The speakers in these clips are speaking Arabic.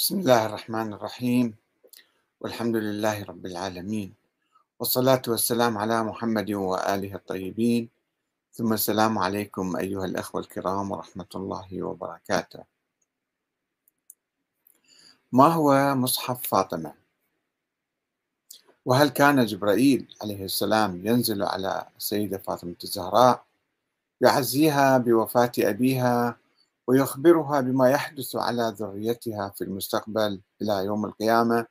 بسم الله الرحمن الرحيم. والحمد لله رب العالمين. والصلاة والسلام على محمد وآله الطيبين. ثم السلام عليكم أيها الأخوة الكرام ورحمة الله وبركاته. ما هو مصحف فاطمة؟ وهل كان جبرائيل عليه السلام ينزل على السيدة فاطمة الزهراء يعزيها بوفاة أبيها ويخبرها بما يحدث على ذريتها في المستقبل إلى يوم القيامة.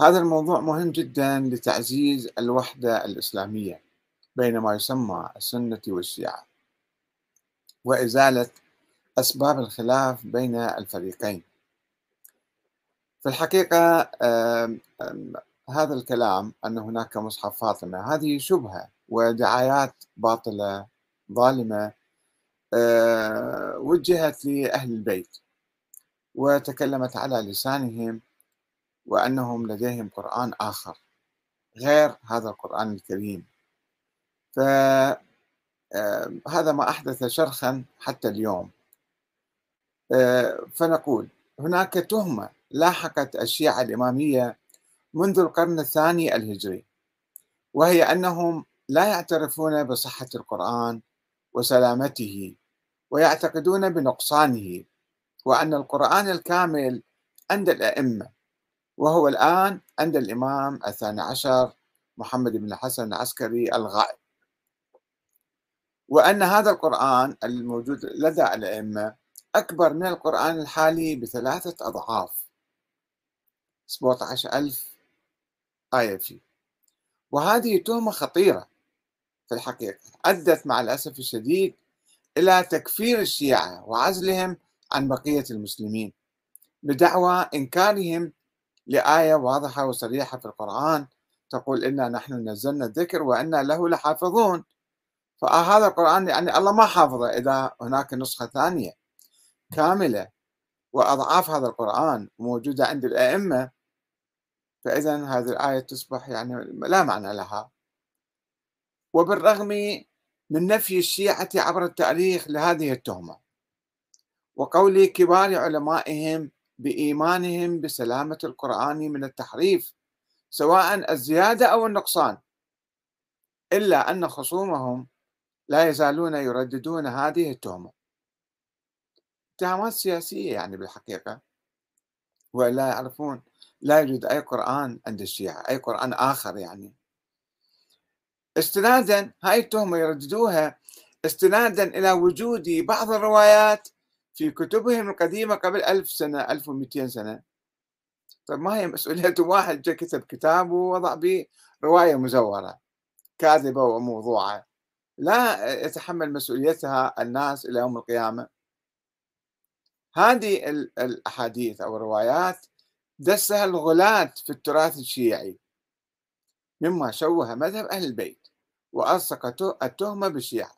هذا الموضوع مهم جدا لتعزيز الوحدة الإسلامية بين ما يسمى السنة والشيعة وإزالة أسباب الخلاف بين الفريقين. في الحقيقة هذا الكلام أن هناك مصحف فاطمة هذه شبهة ودعايات باطلة ظالمة وجهت لأهل البيت وتكلمت على لسانهم وأنهم لديهم قرآن آخر غير هذا القرآن الكريم. فهذا آه، ما أحدث شرخا حتى اليوم. آه، فنقول هناك تهمة لاحقت الشيعة الإمامية منذ القرن الثاني الهجري وهي أنهم لا يعترفون بصحة القرآن وسلامته ويعتقدون بنقصانه وأن القرآن الكامل عند الأئمة وهو الآن عند الإمام الثاني عشر محمد بن حسن العسكري الغائب. وأن هذا القرآن الموجود لدى الأئمة أكبر من القرآن الحالي بثلاثة أضعاف. 17 ألف آية فيه. وهذه تهمة خطيرة. في الحقيقة. أدت مع الأسف الشديد إلى تكفير الشيعة وعزلهم عن بقية المسلمين بدعوى إنكارهم لآية واضحة وصريحة في القرآن تقول إنا نحن نزلنا الذكر وإنا له لحافظون. فهذا القرآن يعني الله ما حافظه إذا هناك نسخة ثانية كاملة وأضعاف هذا القرآن موجودة عند الأئمة فإذا هذه الآية تصبح يعني لا معنى لها. وبالرغم من نفي الشيعة عبر التاريخ لهذه التهمة وقول كبار علمائهم بإيمانهم بسلامة القرآن من التحريف سواء الزيادة أو النقصان إلا أن خصومهم لا يزالون يرددون هذه التهمة. اتهامات سياسية يعني بالحقيقة ولا يعرفون لا يوجد أي قرآن عند الشيعة أي قرآن آخر يعني. استنادا هاي التهمة يرددوها استنادا إلى وجود بعض الروايات في كتبهم القديمة قبل ألف سنة ألف ومئتين سنة. طيب ما هي مسؤولية؟ واحد جاء كتب كتاب ووضع به رواية مزورة كاذبة وموضوعة. لا يتحمل مسؤوليتها الناس إلى يوم القيامة. هذه الأحاديث أو الروايات دسها الغلاة في التراث الشيعي. مما شوه مذهب أهل البيت. وألصق التهمة بالشيعة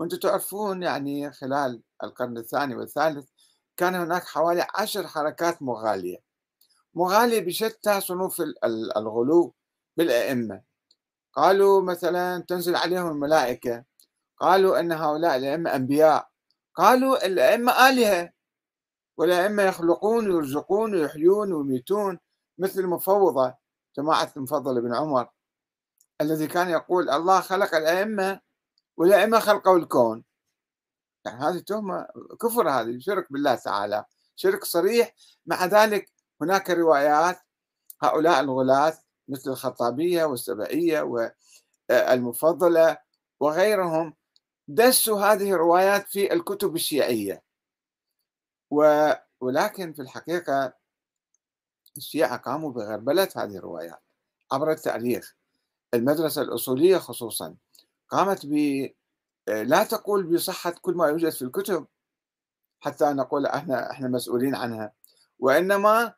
وأنتم تعرفون يعني خلال القرن الثاني والثالث كان هناك حوالي عشر حركات مغالية. مغالية بشتى صنوف الغلو بالأئمة. قالوا مثلا تنزل عليهم الملائكة. قالوا أن هؤلاء الأئمة أنبياء. قالوا الأئمة آلهة. والأئمة يخلقون ويرزقون ويحيون ويميتون مثل المفوضة جماعة المفضل بن عمر. الذي كان يقول الله خلق الأئمة والأئمة خلقوا الكون. يعني هذه تهمة كفر هذه شرك بالله تعالى. شرك صريح. مع ذلك هناك روايات هؤلاء الغلاة مثل الخطابية والسبعية والمفضلة وغيرهم دسوا هذه الروايات في الكتب الشيعية. ولكن في الحقيقة الشيعة قاموا بغربلة هذه الروايات عبر التاريخ. المدرسة الأصولية خصوصا قامت ب لا تقول بصحة كل ما يوجد في الكتب حتى نقول إحنا إحنا مسؤولين عنها وإنما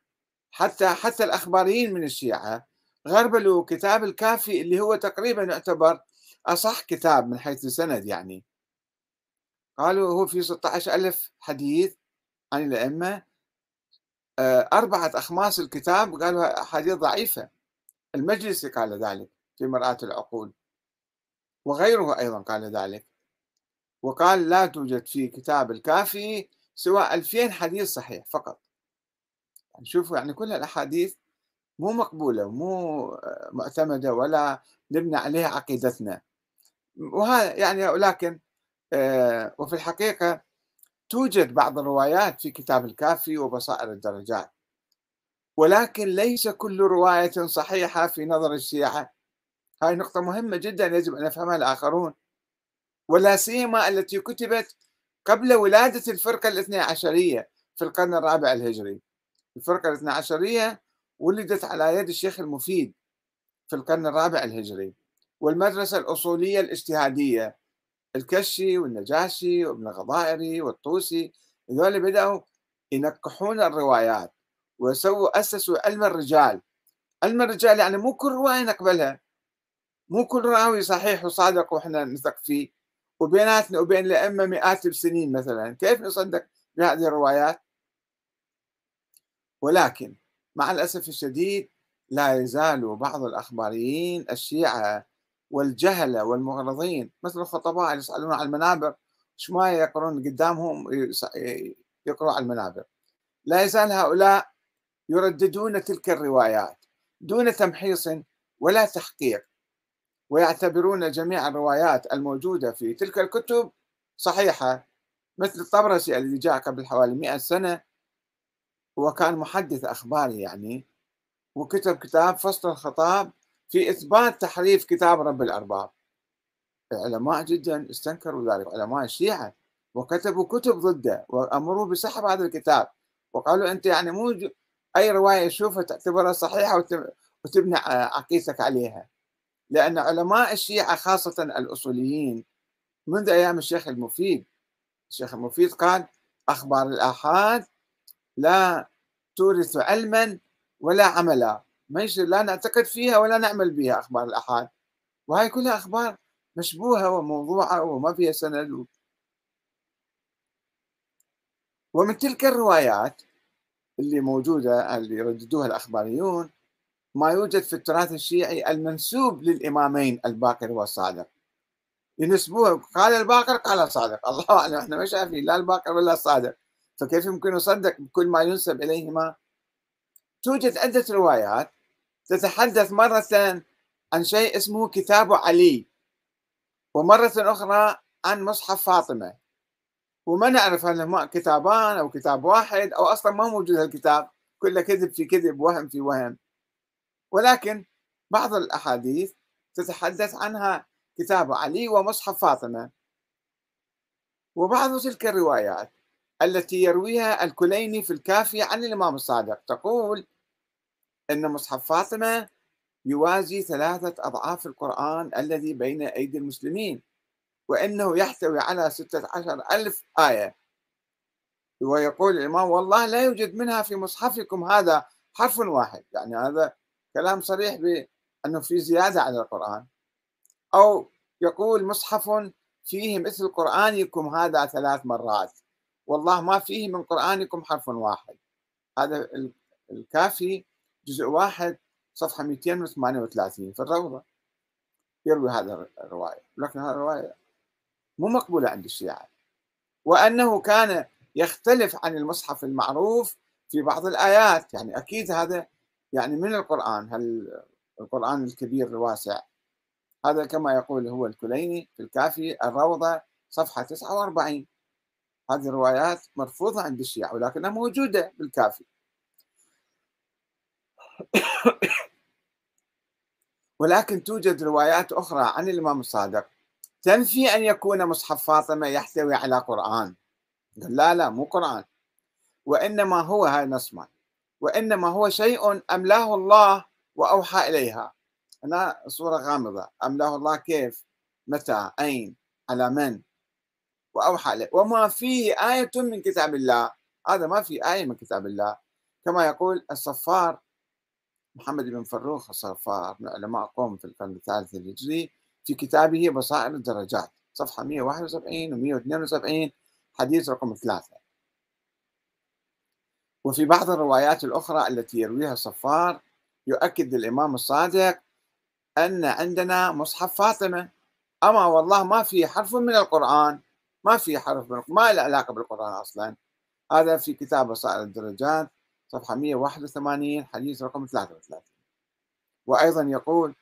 حتى حتى الأخباريين من الشيعة غربلوا كتاب الكافي اللي هو تقريبا يعتبر أصح كتاب من حيث السند يعني. قالوا هو في 16 ألف حديث عن الأئمة آه، أربعة أخماس الكتاب قالوا أحاديث ضعيفة. المجلس قال ذلك. في مرآة العقول. وغيره أيضا قال ذلك. وقال لا توجد في كتاب الكافي سوى 2000 حديث صحيح فقط. يعني شوفوا يعني كل الأحاديث مو مقبولة ومو معتمدة ولا نبنى عليها عقيدتنا. وهذا يعني ولكن آه، وفي الحقيقة توجد بعض الروايات في كتاب الكافي وبصائر الدرجات. ولكن ليس كل رواية صحيحة في نظر الشيعة. هاي نقطة مهمة جدا يجب أن يفهمها الآخرون. ولا سيما التي كتبت قبل ولادة الفرقة الاثنى عشرية في القرن الرابع الهجري. الفرقة الاثنى عشرية ولدت على يد الشيخ المفيد في القرن الرابع الهجري. والمدرسة الأصولية الاجتهادية الكشي والنجاشي وابن الغضائري والطوسي هذول بدأوا ينقحون الروايات وسووا أسسوا علم الرجال. علم الرجال يعني مو كل رواية نقبلها. مو كل راوي صحيح وصادق وإحنا نثق فيه وبيناتنا وبين الأئمة مئات السنين مثلا. كيف نصدق بهذه الروايات؟ ولكن مع الأسف الشديد لا يزال بعض الأخباريين الشيعة والجهلة والمغرضين مثل الخطباء اللي يسألون على المنابر شو ما يقرون قدامهم يقروا على المنابر. لا يزال هؤلاء يرددون تلك الروايات دون تمحيص ولا تحقيق. ويعتبرون جميع الروايات الموجودة في تلك الكتب صحيحة مثل الطبرسي الذي جاء قبل حوالي مئة سنة وكان محدث أخباري يعني وكتب كتاب فصل الخطاب في إثبات تحريف كتاب رب الأرباب. العلماء جدا استنكروا ذلك علماء الشيعة وكتبوا كتب ضده وأمروا بسحب هذا الكتاب وقالوا أنت يعني مو أي رواية تشوفها تعتبرها صحيحة وتبني عقيدتك عليها. لأن علماء الشيعة خاصة الأصوليين منذ أيام الشيخ المفيد الشيخ المفيد قال أخبار الآحاد لا تورث علما ولا عملا ما يصير لا نعتقد فيها ولا نعمل بها أخبار الآحاد. وهي كلها أخبار مشبوهة وموضوعة وما فيها سند ومن تلك الروايات اللي موجودة اللي يرددوها الأخباريون ما يوجد في التراث الشيعي المنسوب للإمامين الباقر والصادق. ينسبوه قال الباقر قال الصادق. الله أعلم إحنا ما شايفين لا الباقر ولا الصادق. فكيف يمكن نصدق بكل ما ينسب إليهما؟ توجد عدة روايات تتحدث مرة عن شيء اسمه كتاب علي ومرة أخرى عن مصحف فاطمة. وما نعرف هل هما كتابان أو كتاب واحد أو أصلا ما موجود الكتاب كله كذب في كذب وهم في وهم. ولكن بعض الأحاديث تتحدث عنها كتاب علي ومصحف فاطمة. وبعض تلك الروايات التي يرويها الكليني في الكافي عن الإمام الصادق تقول أن مصحف فاطمة يوازي ثلاثة أضعاف القرآن الذي بين أيدي المسلمين وأنه يحتوي على ستة عشر ألف آية. ويقول الإمام والله لا يوجد منها في مصحفكم هذا حرف واحد يعني هذا كلام صريح بأنه في زيادة على القرآن. أو يقول مصحف فيه مثل قرآنكم هذا ثلاث مرات. والله ما فيه من قرآنكم حرف واحد. هذا الكافي جزء واحد صفحة 238 في الروضة. يروي هذا الرواية. لكن هذه الرواية مو مقبولة عند الشيعة. وأنه كان يختلف عن المصحف المعروف في بعض الآيات. يعني أكيد هذا يعني من القرآن هل القرآن الكبير الواسع؟ هذا كما يقول هو الكليني في الكافي الروضة صفحة 49 هذه الروايات مرفوضة عند الشيعة ولكنها موجودة بالكافي. ولكن توجد روايات أخرى عن الإمام الصادق. تنفي أن يكون مصحف فاطمة يحتوي على قرآن. لا لا مو قرآن. وإنما هو هاي نصمة وإنما هو شيء أملاه الله وأوحى إليها. هنا صورة غامضة. أملاه الله كيف؟ متى؟ أين؟ على من؟ وأوحى إليه. وما فيه آية من كتاب الله. هذا ما في آية من كتاب الله. كما يقول الصفار محمد بن فروخ الصفار من علماء قوم في القرن الثالث الهجري في كتابه بصائر الدرجات. صفحة 171 و 172 حديث رقم ثلاثة. وفي بعض الروايات الأخرى التي يرويها الصفار يؤكد الإمام الصادق أن عندنا مصحف فاطمة. أما والله ما في حرف من القرآن ما في حرف من ما له علاقة بالقرآن أصلا. هذا في كتاب بصائر الدرجات صفحة 181 حديث رقم 33 وأيضا يقول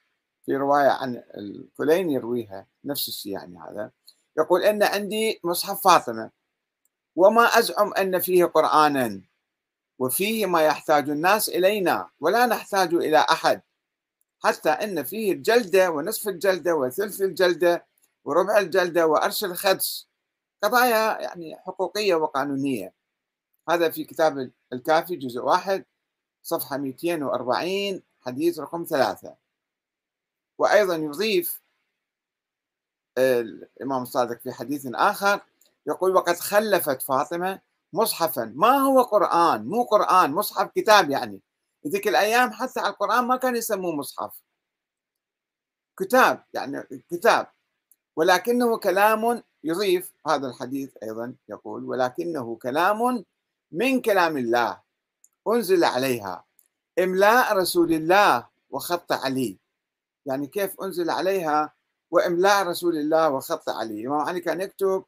في رواية عن الكلين يرويها نفس الشيء يعني هذا يقول إن عندي مصحف فاطمة. وما أزعم أن فيه قرآنا. وفيه ما يحتاج الناس إلينا ولا نحتاج إلى أحد. حتى أن فيه الجلدة ونصف الجلدة وثلث الجلدة وربع الجلدة وأرش الخدش قضايا يعني حقوقية وقانونية. هذا في كتاب الكافي جزء واحد صفحة 240 حديث رقم ثلاثة. وأيضا يضيف الإمام الصادق في حديث آخر يقول وقد خلفت فاطمة مصحفا. ما هو قرآن؟ مو قرآن مصحف كتاب يعني. ذيك الأيام حتى على القرآن ما كان يسموه مصحف. كتاب يعني كتاب. ولكنه كلام يضيف هذا الحديث أيضا يقول ولكنه كلام من كلام الله. أنزل عليها. إملاء رسول الله وخط علي. يعني كيف أنزل عليها؟ وإملاء رسول الله وخط علي. الإمام علي كان يكتب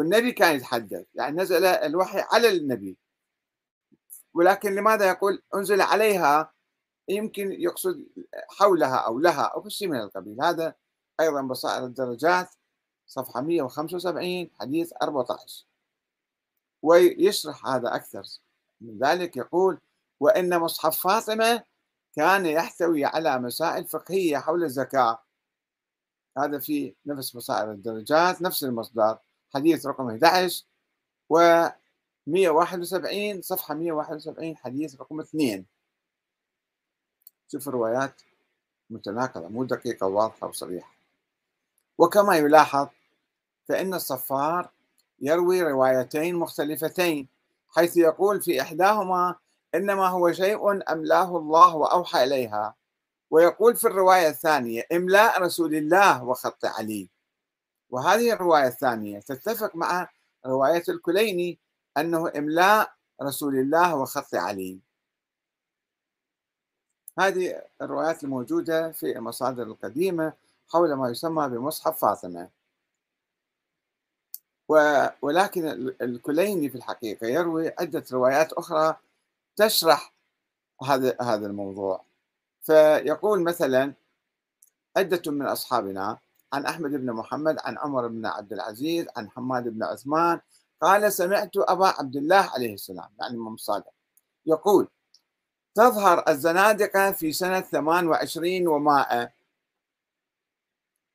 والنبي كان يتحدث يعني نزل الوحي على النبي. ولكن لماذا يقول أنزل عليها؟ يمكن يقصد حولها أو لها أو شيء من القبيل. هذا أيضا بصائر الدرجات صفحة 175 حديث 14 ويشرح هذا أكثر. من ذلك يقول وإن مصحف فاطمة كان يحتوي على مسائل فقهية حول الزكاة. هذا في نفس بصائر الدرجات نفس المصدر. حديث رقم 11 و 171 صفحة 171 حديث رقم 2 شوف الروايات متناقضة مو دقيقة واضحة وصريحة. وكما يلاحظ فإن الصفار يروي روايتين مختلفتين حيث يقول في إحداهما إنما هو شيء أملاه الله وأوحى إليها ويقول في الرواية الثانية إملاء رسول الله وخط علي. وهذه الرواية الثانية تتفق مع رواية الكليني أنه إملاء رسول الله وخط علي. هذه الروايات الموجودة في المصادر القديمة حول ما يسمى بمصحف فاطمة. ولكن الكليني في الحقيقة يروي عدة روايات أخرى تشرح هذا هذا الموضوع. فيقول مثلا عدة من أصحابنا عن أحمد بن محمد عن عمر بن عبد العزيز عن حماد بن عثمان. قال سمعت أبا عبد الله عليه السلام يعني الإمام الصادق يقول تظهر الزنادقة في سنة 28 ومائة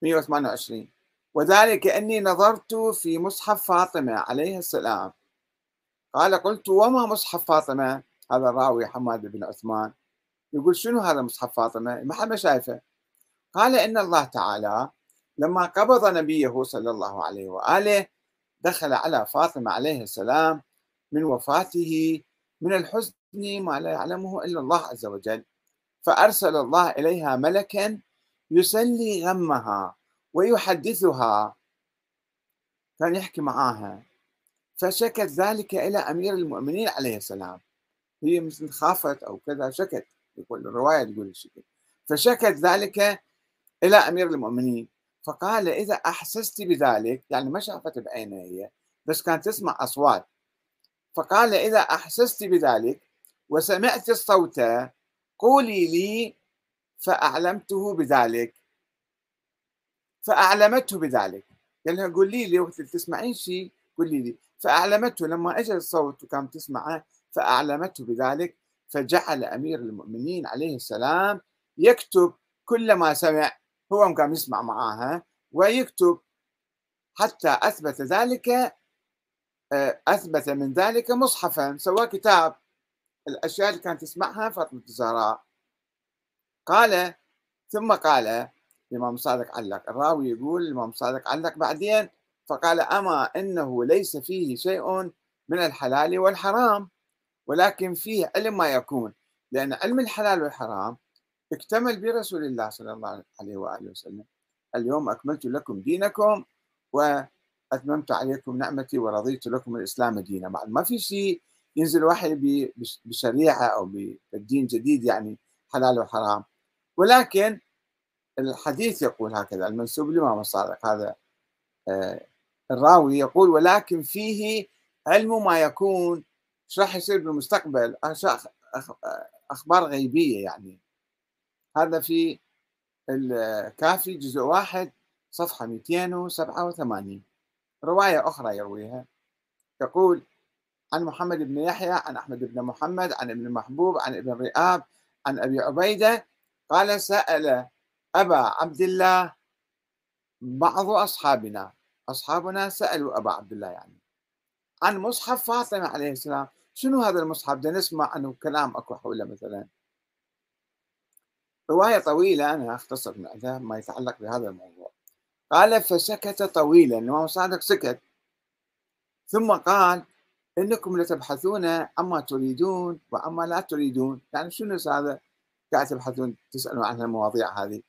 128 وذلك أني نظرت في مصحف فاطمة عليه السلام. قال قلت وما مصحف فاطمة؟ هذا الراوي حماد بن عثمان. يقول شنو هذا مصحف فاطمة؟ ما حد شايفه. قال إن الله تعالى لما قبض نبيه صلى الله عليه وآله دخل على فاطمة عليه السلام من وفاته من الحزن ما لا يعلمه إلا الله عز وجل. فأرسل الله إليها ملكا يسلي غمها ويحدثها. كان يحكي معاها. فشكت ذلك إلى أمير المؤمنين عليه السلام. هي مثل خافت أو كذا شكت. يقول الرواية تقول الشكل فشكت ذلك إلى أمير المؤمنين. فقال إذا أحسست بذلك يعني ما شافت بعينها هي بس كانت تسمع أصوات. فقال إذا أحسست بذلك وسمعت الصوت قولي لي فأعلمته بذلك. فأعلمته بذلك. قال لها قولي لي وقت تسمعين شيء قولي لي. فأعلمته لما أجى الصوت وكانت تسمعه فأعلمته بذلك. فجعل أمير المؤمنين عليه السلام يكتب كل ما سمع. هو قام يسمع معاها ويكتب حتى أثبت ذلك آه، أثبت من ذلك مصحفا سوى كتاب. الأشياء اللي كانت تسمعها فاطمة الزهراء. قال ثم قال الإمام صادق علق الراوي يقول الإمام صادق علق بعدين فقال أما إنه ليس فيه شيء من الحلال والحرام ولكن فيه علم ما يكون لأن علم الحلال والحرام اكتمل برسول الله صلى الله عليه وآله وسلم. اليوم أكملت لكم دينكم وأتممت عليكم نعمتي ورضيت لكم الإسلام دينا. ما في شيء ينزل وحي بشريعة أو بدين جديد يعني حلال وحرام. ولكن الحديث يقول هكذا المنسوب لما الصادق هذا آه، الراوي يقول ولكن فيه علم ما يكون. إيش راح يصير بالمستقبل. أخبار غيبية يعني. هذا في الكافي جزء واحد صفحة 287 رواية أخرى يرويها. يقول عن محمد بن يحيى عن أحمد بن محمد عن ابن محبوب عن ابن رئاب عن أبي عبيدة قال سأل أبا عبد الله بعض أصحابنا. أصحابنا سألوا أبا عبد الله يعني. عن مصحف فاطمة عليه السلام. شنو هذا المصحف؟ ده نسمع عنه كلام أكو حوله مثلا. رواية طويلة أنا أختصر من ما يتعلق بهذا الموضوع. قال فسكت طويلا. الإمام صادق سكت. ثم قال إنكم لتبحثون عما تريدون وعما لا تريدون. يعني شنو هذا؟ قاعد تبحثون تسألون عن المواضيع هذه.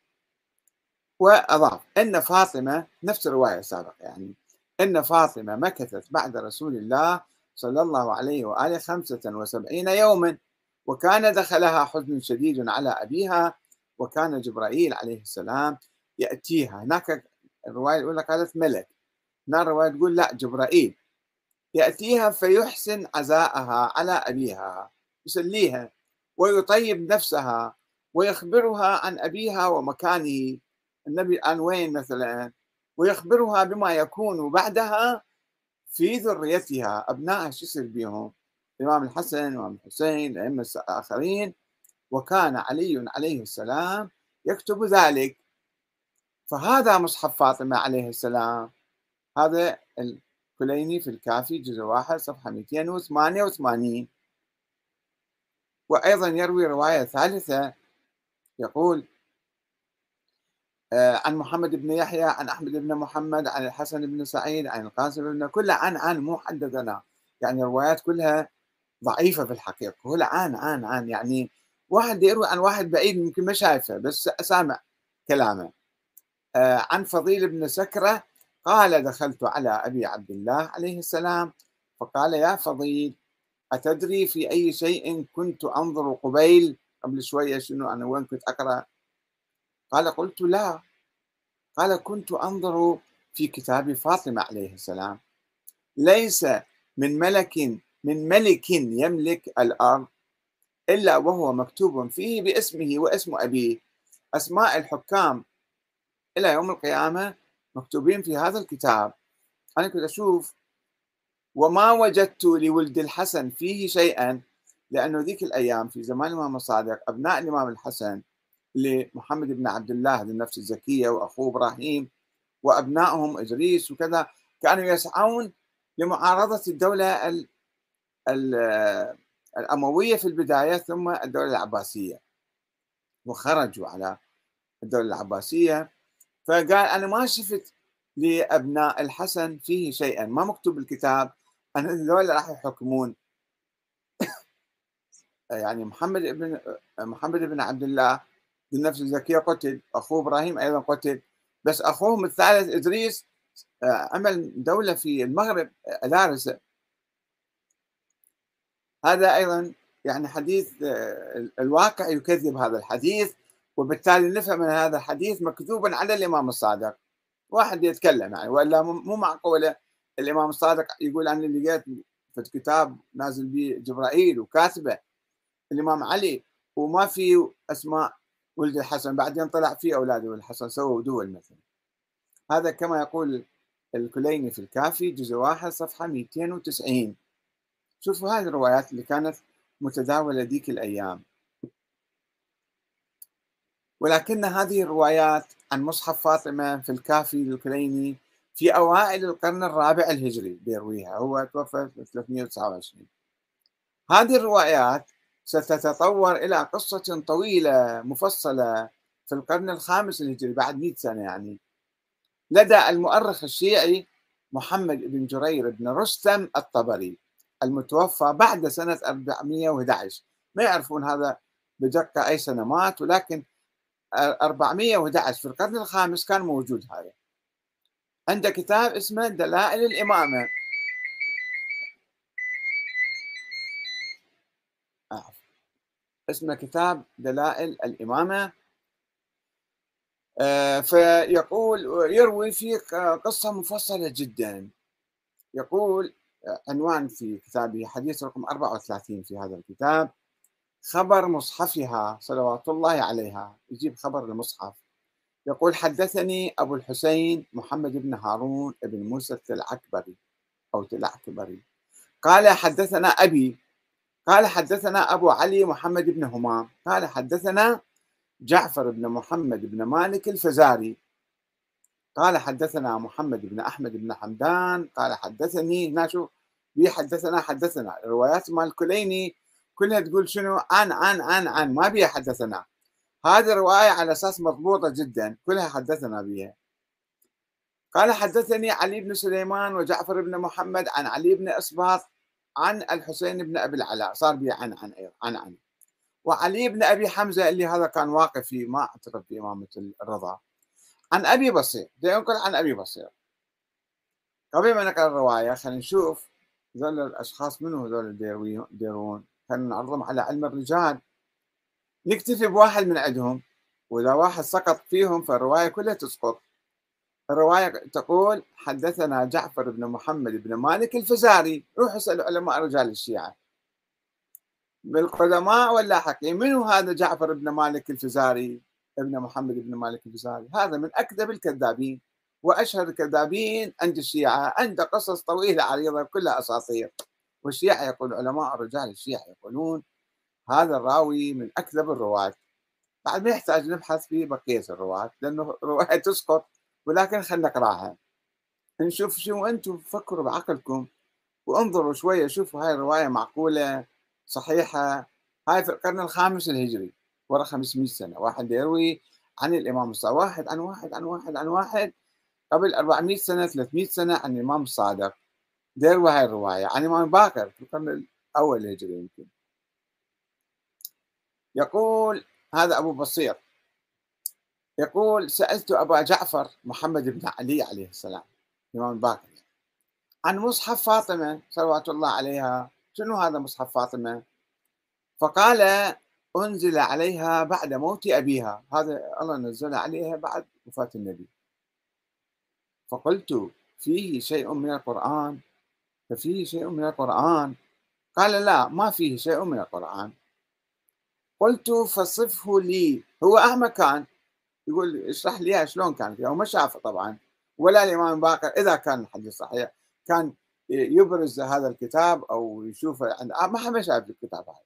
وأضاف إن فاطمة نفس الرواية السابقة يعني. إن فاطمة مكثت بعد رسول الله صلى الله عليه وآله خمسة وسبعين يوما وكان دخلها حزن شديد على أبيها وكان جبرائيل عليه السلام يأتيها. هناك الرواية الأولى قالت ملك. هنا الرواية تقول لا جبرائيل. يأتيها فيحسن عزاءها على أبيها يسليها ويطيب نفسها ويخبرها عن أبيها ومكانه. النبي عن وين مثلا؟ ويخبرها بما يكون بعدها في ذريتها أبنائها شو يصير بهم الإمام الحسن الإمام الحسين الأئمة الآخرين. وكان علي عليه السلام يكتب ذلك. فهذا مصحف فاطمة عليه السلام. هذا كليني في الكافي جزء واحد صفحة 288 وأيضا يروي رواية ثالثة يقول آه، عن محمد بن يحيى عن أحمد بن محمد عن الحسن بن سعيد عن القاسم بن كلها عن عن مو حدثنا يعني الروايات كلها ضعيفة في الحقيقة. كلها عن عن عن يعني واحد يروي عن واحد بعيد يمكن ما شايفه بس سامع كلامه. آه، عن فضيل بن سكرة قال دخلت على أبي عبد الله عليه السلام فقال يا فضيل أتدري في أي شيء كنت أنظر قبيل؟ قبل شوية شنو أنا وين كنت أقرأ؟ قال قلت لا. قال كنت أنظر في كتاب فاطمة عليه السلام. ليس من ملك من ملك يملك الأرض إلا وهو مكتوب فيه باسمه واسم أبيه. أسماء الحكام إلى يوم القيامة مكتوبين في هذا الكتاب. أنا كنت أشوف وما وجدت لولد الحسن فيه شيئا لأنه ذيك الأيام في زمان الإمام الصادق أبناء الإمام الحسن لمحمد بن عبد الله ذي النفس الزكية وأخوه إبراهيم وأبنائهم إدريس وكذا كانوا يسعون لمعارضة الدولة ال ال الأموية في البداية ثم الدولة العباسية. وخرجوا على الدولة العباسية. فقال أنا ما شفت لأبناء الحسن فيه شيئا ما مكتوب بالكتاب أن هذول راح يحكمون. يعني محمد بن محمد بن عبد الله بالنفس الزكية قتل أخوه إبراهيم أيضا قتل. بس أخوهم الثالث إدريس آه، عمل دولة في المغرب أدارسة هذا أيضا يعني حديث آه، الواقع يكذب هذا الحديث وبالتالي نفهم من هذا الحديث مكذوبا على الإمام الصادق. واحد يتكلم يعني وإلا مو معقوله الإمام الصادق يقول أنا لقيت في الكتاب نازل به جبرائيل وكاتبه. الإمام علي وما في أسماء ولد الحسن بعدين طلع في أولاد ولد الحسن سووا دول مثلا. هذا كما يقول الكليني في الكافي جزء واحد صفحة 290 شوفوا هذه الروايات اللي كانت متداولة ذيك الأيام. ولكن هذه الروايات عن مصحف فاطمة في الكافي للكليني في أوائل القرن الرابع الهجري بيرويها. هو توفى في 329 هذه الروايات ستتطور إلى قصة طويلة مفصلة في القرن الخامس الهجري بعد 100 سنة يعني. لدى المؤرخ الشيعي محمد بن جرير بن رستم الطبري. المتوفى بعد سنة 411 ما يعرفون هذا بدقة أي سنة مات ولكن 411 في القرن الخامس كان موجود هذا. عنده كتاب اسمه دلائل الإمامة. آه. اسمه كتاب دلائل الإمامة. آه فيقول يروي فيه قصة مفصلة جدا. يقول عنوان في كتابه حديث رقم 34 في هذا الكتاب. خبر مصحفها صلوات الله عليها. يجيب خبر المصحف. يقول حدثني أبو الحسين محمد بن هارون بن موسى التلعكبري أو تلعكبري قال حدثنا أبي. قال حدثنا أبو علي محمد بن همام. قال حدثنا جعفر بن محمد بن مالك الفزاري. قال حدثنا محمد بن أحمد بن حمدان. قال حدثني هنا شو بي حدثنا حدثنا. روايات مال الكليني كلها تقول شنو؟ عن عن عن عن ما بيها حدثنا. هذه الرواية على أساس مضبوطة جدا. كلها حدثنا بها قال حدثني علي بن سليمان وجعفر بن محمد عن علي بن إصباط عن الحسين بن أبي العلاء. صار بي عن عن عن عن وعلي بن أبي حمزة اللي هذا كان واقف في ما أعترف بإمامة الرضا. عن أبي بصير. ينقل عن أبي بصير. قبل ما نقرأ الرواية خلينا نشوف ذول الأشخاص منو هذول الديرون. خلينا نعرضهم على علم الرجال؟ نكتفي بواحد من عندهم وإذا واحد سقط فيهم فالرواية كلها تسقط. الرواية تقول حدثنا جعفر بن محمد بن مالك الفزاري. روح اسألوا علماء رجال الشيعة. بالقدماء واللاحقين من هو هذا جعفر بن مالك الفزاري؟ ابن محمد بن مالك الفزاري. هذا من أكذب الكذابين. وأشهر الكذابين عند الشيعة عنده قصص طويلة عريضة كلها أساطير. والشيعة يقول علماء رجال الشيعة يقولون هذا الراوي من أكذب الرواة. بعد ما يحتاج نبحث في بقية الرواة لأنه الرواية تسقط ولكن خلينا نقراها نشوف شو أنتم فكروا بعقلكم وانظروا شوية شوفوا هاي الرواية معقولة صحيحة. هاي في القرن الخامس الهجري ورا 500 سنة. واحد يروي عن الإمام الصادق واحد عن واحد عن واحد عن واحد. قبل 400 سنة 300 سنة عن الإمام الصادق يروي هاي الرواية. عن الإمام باكر في القرن الأول الهجري يمكن. يقول هذا أبو بصير. يقول سألت أبا جعفر محمد بن علي عليه السلام الإمام باكر عن مصحف فاطمة صلوات الله عليها. شنو هذا مصحف فاطمة؟ فقال أنزل عليها بعد موت أبيها. هذا الله نزل عليها بعد وفاة النبي. فقلت فيه شيء من القرآن؟ ففيه شيء من القرآن؟ قال لا ما فيه شيء من القرآن. قلت فصفه لي. هو أعمى كان يقول اشرح لي شلون كان فيها وما شافه طبعا ولا الإمام باقر إذا كان الحديث صحيح كان يبرز هذا الكتاب أو يشوفه عند ما حد شاف الكتاب هذا.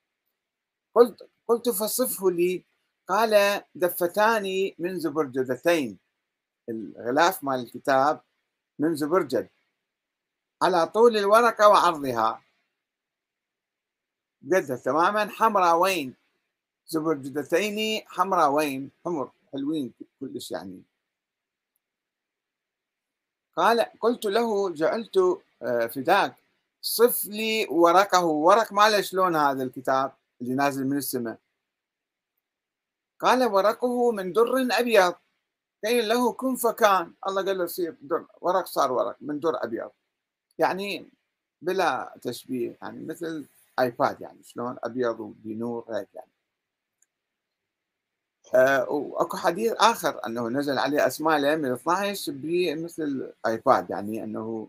قلت قلت فصفه لي. قال دفتان من زبرجدتين الغلاف مال الكتاب من زبرجد على طول الورقة وعرضها. قدها تماما حمراوين زبرجدتين حمراوين حمر حلوين كلش يعني. قال قلت له جعلت آه، فداك. صف لي ورقة ورق ماله شلون هذا الكتاب اللي نازل من السماء؟ قال ورقه من در أبيض. قيل له كن فكان الله قال له صير در ورق صار ورق من در أبيض. يعني بلا تشبيه يعني مثل iPad يعني شلون أبيض وبنور هيك يعني. آه وأكو حديث آخر أنه نزل عليه أسماء الأئمة 12 بمثل iPad يعني أنه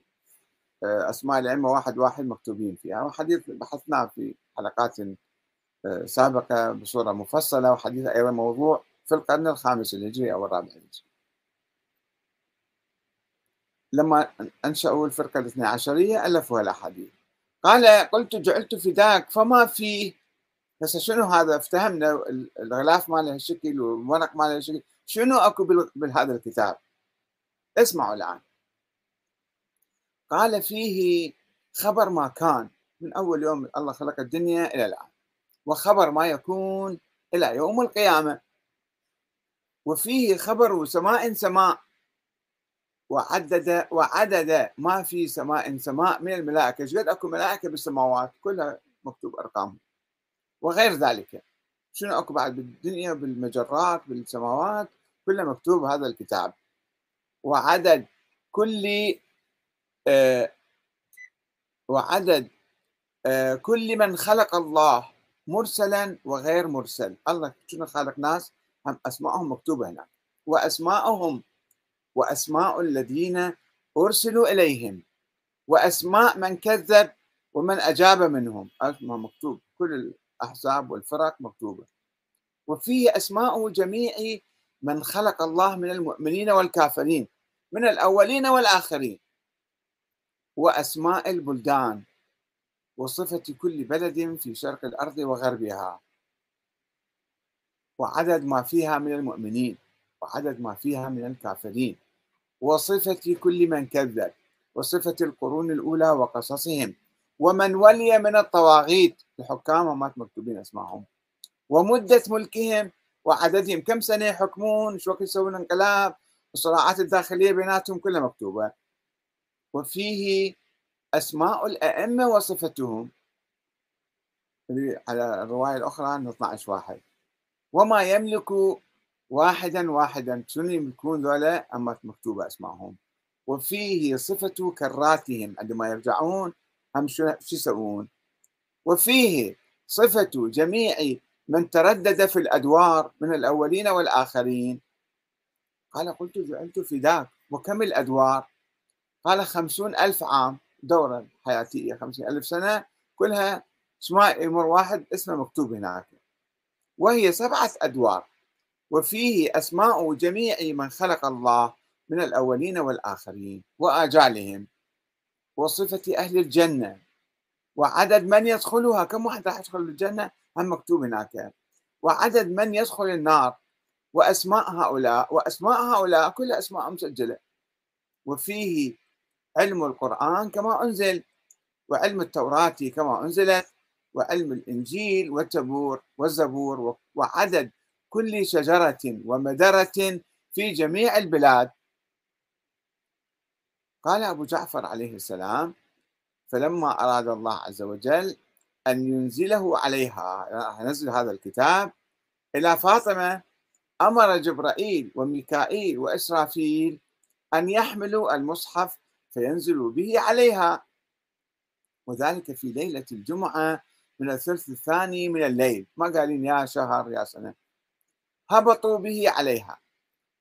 آه أسماء الأئمة واحد واحد مكتوبين فيها. وحديث بحثناه في حلقات آه سابقة بصورة مفصلة وحديث أيضا موضوع في القرن الخامس الهجري أو الرابع الهجري لما أنشأوا الفرقة الاثنى عشرية ألفوا الاحاديث قال قلت جعلت فداك فما فيه هسه شنو هذا؟ افتهمنا الغلاف ماله هالشكل والورق ماله هالشكل شنو أكو بهذا الكتاب؟ اسمعوا الآن. قال فيه خبر ما كان من أول يوم الله خلق الدنيا إلى الآن. وخبر ما يكون إلى يوم القيامة. وفيه خبر سماء سماء. وعدد وعدد ما في سماء سماء من الملائكة. إيش قد أكو ملائكة بالسماوات؟ كلها مكتوب أرقامهم. وغير ذلك شنو أكو بعد بالدنيا بالمجرات بالسماوات؟ كله مكتوب هذا الكتاب. وعدد كل آه وعدد آه كل من خلق الله مرسلا وغير مرسل. الله شنو خالق ناس؟ هم اسمائهم مكتوبة هنا واسمائهم وأسماء الذين أرسلوا إليهم. وأسماء من كذب ومن أجاب منهم. ما مكتوب. كل الأحزاب والفرق مكتوبة. وفيه أسماء جميع من خلق الله من المؤمنين والكافرين من الأولين والآخرين. وأسماء البلدان. وصفة كل بلد في شرق الأرض وغربها. وعدد ما فيها من المؤمنين وعدد ما فيها من الكافرين. وصفة كل من كذب وصفة القرون الأولى وقصصهم ومن ولي من الطواغيت الحكام ما مكتوبين اسمائهم ومدة ملكهم وعددهم كم سنة يحكمون شو وقت يسوون انقلاب الصراعات الداخلية بيناتهم كلها مكتوبة. وفيه أسماء الأئمة وصفتهم. على الرواية الأخرى 12 واحد. وما يملك واحدا واحدا. شنو يملكون ذولا؟ أما مكتوبة أسمائهم وفيه صفة كراتهم. عندما يرجعون هم شو يسوون؟ وفيه صفة جميع من تردد في الأدوار من الأولين والآخرين. قال قلت جعلت فداك. وكم الأدوار؟ قال خمسون ألف عام دورة حياتية. خمسين ألف سنة كلها اسماء يمر واحد اسمه مكتوب هناك. وهي سبعة أدوار وفيه أسماء جميع من خلق الله من الأولين والآخرين وآجالهم وصفة أهل الجنة. وعدد من يدخلها كم واحد راح يدخل الجنة؟ هم مكتوب هناك. وعدد من يدخل النار وأسماء هؤلاء وأسماء هؤلاء كلها أسماء مسجلة. وفيه علم القرآن كما أنزل وعلم التوراة كما أنزلت وعلم الإنجيل والتبور والزبور وعدد كل شجرة ومدرة في جميع البلاد. قال أبو جعفر عليه السلام فلما أراد الله عز وجل أن ينزله عليها نزل هذا الكتاب إلى فاطمة أمر جبرائيل وميكائيل وإسرافيل أن يحملوا المصحف فينزلوا به عليها. وذلك في ليلة الجمعة من الثلث الثاني من الليل. ما قالين يا شهر يا سنة. هبطوا به عليها.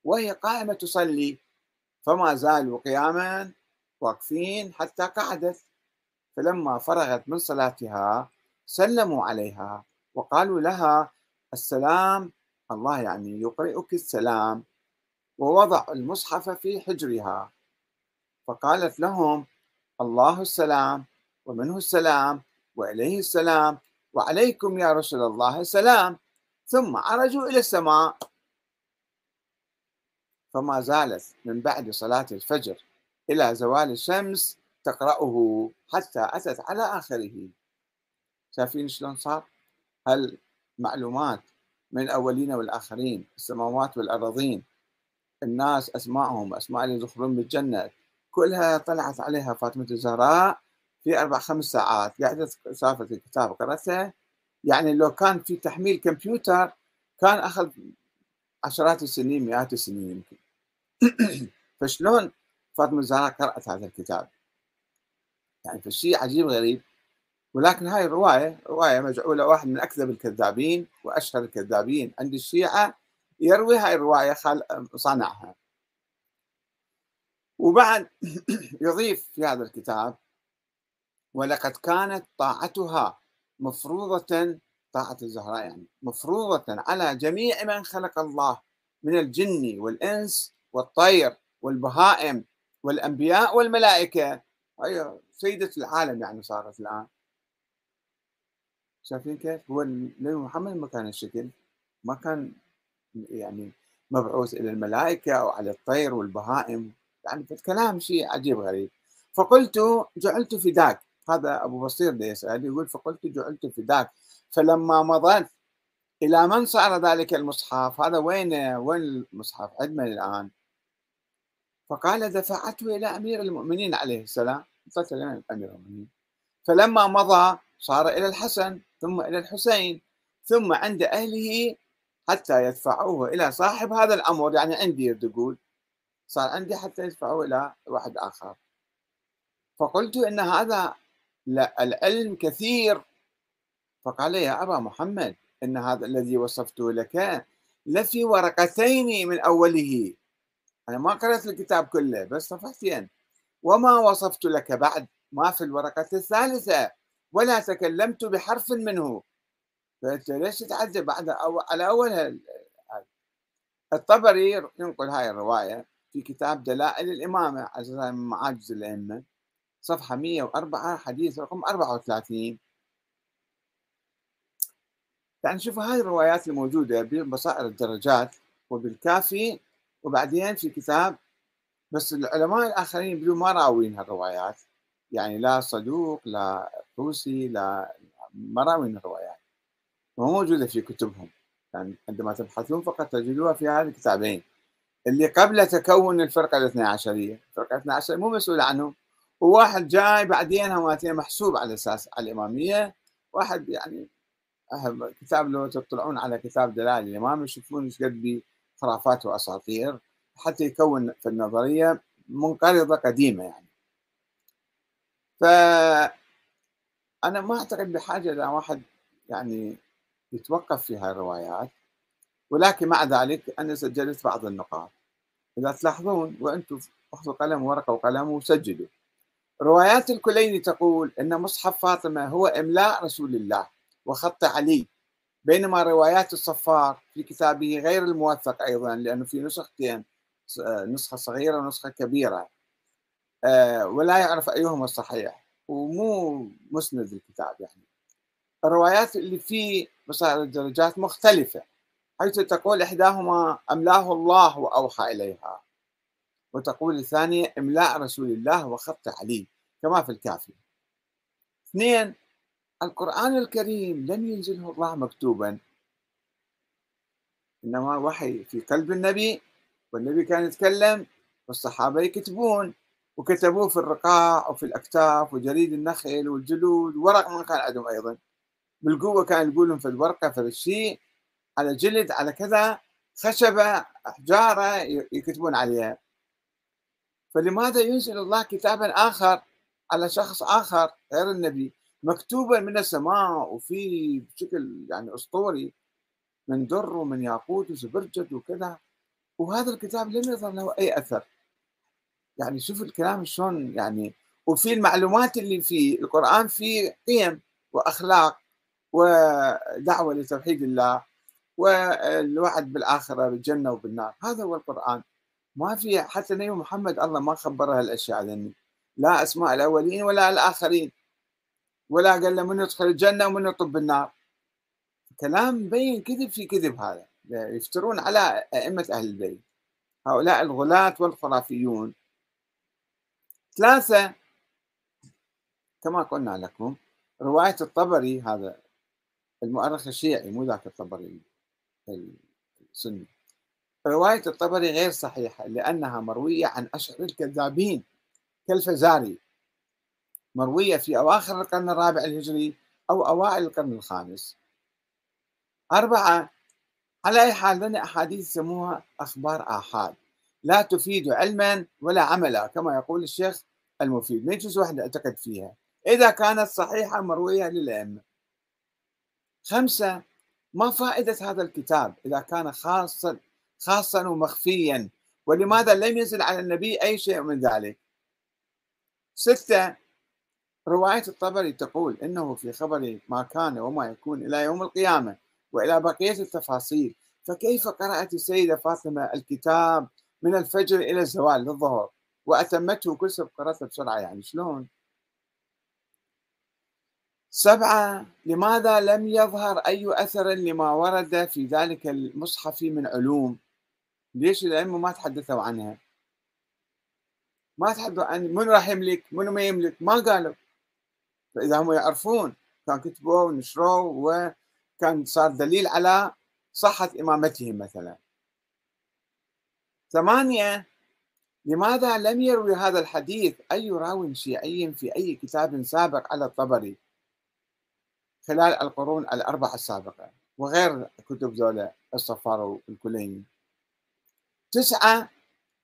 وهي قائمة تصلي. فما زالوا قياما واقفين حتى قعدت. فلما فرغت من صلاتها سلموا عليها وقالوا لها السلام الله يعني يقرئك السلام. ووضع المصحف في حجرها. فقالت لهم الله السلام ومنه السلام؟ واليه السلام. وعليكم يا رسول الله السلام. ثم عرجوا إلى السماء. فما زالت من بعد صلاة الفجر إلى زوال الشمس تقرأه حتى أتت على آخره. شايفين شلون صار؟ هل معلومات من الأولين والآخرين السماوات والأراضين الناس أسمائهم أسماء اللي يدخلون بالجنة كلها طلعت عليها فاطمة الزهراء في أربع خمس ساعات. قاعدة سافرت الكتاب قرأته يعني لو كان في تحميل كمبيوتر كان أخذ عشرات السنين مئات السنين يمكن. فشلون فاطمة الزهراء قرأت هذا الكتاب؟ يعني فالشيء عجيب غريب. ولكن هاي الرواية رواية مجعولة. واحد من أكذب الكذابين وأشهر الكذابين عند الشيعة يروي هاي الرواية صنعها. وبعد يضيف في هذا الكتاب ولقد كانت طاعتها مفروضة طاعة الزهراء يعني مفروضة على جميع من خلق الله من الجن والإنس والطير والبهائم والأنبياء والملائكة. هي سيدة العالم يعني صارت الآن. شايفين كيف؟ هو النبي محمد ما كان الشكل ما كان يعني مبعوث إلى الملائكة أو على الطير والبهائم. يعني الكلام شيء عجيب غريب. فقلت جعلت فداك. هذا أبو بصير ده يسأل يقول فقلت جعلت فداك فلما مضت إلى من صار ذلك المصحف؟ هذا وين وين المصحف؟ عندنا الآن. فقال دفعته إلى أمير المؤمنين عليه السلام. قتل أمير المؤمنين. فلما مضى صار إلى الحسن ثم إلى الحسين ثم عند أهله حتى يدفعوه إلى صاحب هذا الأمر. يعني عندي تقول صار عندي حتى يدفعوه إلى واحد آخر. فقلت إن هذا العلم كثير. فقال يا أبا محمد إن هذا الذي وصفته لك لفي ورقتين من أوله. أنا ما قرأت الكتاب كله بس صفحتين. وما وصفت لك بعد ما في الورقة الثالثة ولا تكلمت بحرف منه. فأنت ليش تتعجب بعد أو على أولها الطبري ينقل هاي الرواية في كتاب دلائل الإمامة على معاجز الأئمة. صفحة 104 حديث رقم 34 يعني شوفوا هاي الروايات الموجودة ببصائر الدرجات وبالكافي. وبعدين في كتاب بس العلماء الآخرين بيقولوا ما راوين هالروايات. يعني لا صدوق لا طوسي لا ما راوين الروايات مو موجودة في كتبهم. يعني عندما تبحثون فقط تجدوها في هذه الكتابين. اللي قبل تكون الفرقة الاثنى عشرية. الفرقة الاثنى عشرية مو مسؤول عنهم. وواحد جاي بعدين هماتين محسوب على أساس على الإمامية. واحد يعني كتاب لو تطلعون على كتاب دلائل الإمام يشوفون إيش قد خرافات وأساطير حتى يكون في النظرية منقرضة قديمة يعني. ف أنا ما أعتقد بحاجة إلى واحد يعني يتوقف في هاي الروايات ولكن مع ذلك أنا سجلت بعض النقاط. إذا تلاحظون وأنتم أخذوا قلم ورقة وقلم وسجلوا. روايات الكليني تقول أن مصحف فاطمة هو إملاء رسول الله وخط علي بينما روايات الصفار في كتابه غير الموثق أيضا لأنه في نسختين نسخة صغيرة ونسخة كبيرة. آه، ولا يعرف أيهما الصحيح ومو مسند الكتاب يعني. الروايات اللي في بصائر الدرجات مختلفة حيث تقول إحداهما أملاه الله وأوحى إليها. وتقول الثانية إملاء رسول الله وخط علي كما في الكافي. اثنين القرآن الكريم لم ينزله الله مكتوبا. إنما وحي في قلب النبي والنبي كان يتكلم والصحابة يكتبون وكتبوه في الرقاع وفي الأكتاف وجريد النخل والجلود ورق ما كان عندهم أيضا. بالقوة كان يقولون في الورقة في الشيء على جلد على كذا خشبة حجارة يكتبون عليها. فلماذا ينزل الله كتابا آخر على شخص آخر غير النبي؟ مكتوبا من السماء وفي بشكل يعني أسطوري من در ومن ياقوت وزبرجد وكذا. وهذا الكتاب لم يظهر له أي أثر. يعني شوف الكلام شلون يعني. وفي المعلومات اللي في القرآن في قيم وأخلاق ودعوة لتوحيد الله والوعد بالآخرة بالجنة وبالنار. هذا هو القرآن. ما في حتى نبي محمد الله ما خبر هالأشياء عني لا أسماء الأولين ولا الآخرين. ولا قال له من يدخل الجنة ومن يطب النار. كلام مبين كذب في كذب هذا. يفترون على أئمة أهل البيت. هؤلاء الغلاة والخرافيون. ثلاثة كما قلنا لكم رواية الطبري هذا المؤرخ الشيعي مو ذاك الطبري السني. رواية الطبري غير صحيحة لأنها مروية عن أشهر الكذابين كالفزاري. مروية في أواخر القرن الرابع الهجري أو أوائل القرن الخامس. أربعة على أي حال لنا أحاديث يسموها أخبار آحاد. لا تفيد علما ولا عملا كما يقول الشيخ المفيد. ما يجوز واحد يعتقد فيها. إذا كانت صحيحة مروية للأئمة. خمسة ما فائدة هذا الكتاب إذا كان خاصا خاصا ومخفيا. ولماذا لم ينزل على النبي أي شيء من ذلك؟ ستة رواية الطبري تقول إنه في خبر ما كان وما يكون إلى يوم القيامة وإلى بقية التفاصيل. فكيف قرأت السيدة فاطمة الكتاب من الفجر إلى الزوال للظهر؟ وأتمته كل سبب قرأته بسرعة يعني شلون؟ سبعة لماذا لم يظهر أي أثر لما ورد في ذلك المصحف من علوم؟ ليش؟ الأئمة ما تحدثوا عنها. ما تحدثوا عن من راح يملك من ما يملك؟ ما قالوا. فإذا هم يعرفون كان كتبوا ونشروا وكان صار دليل على صحة إمامتهم مثلا. ثمانية لماذا لم يروي هذا الحديث أي راو شيعي في أي كتاب سابق على الطبري خلال القرون الأربعة السابقة وغير كتب ذولا الصفار والكليني؟ تسعة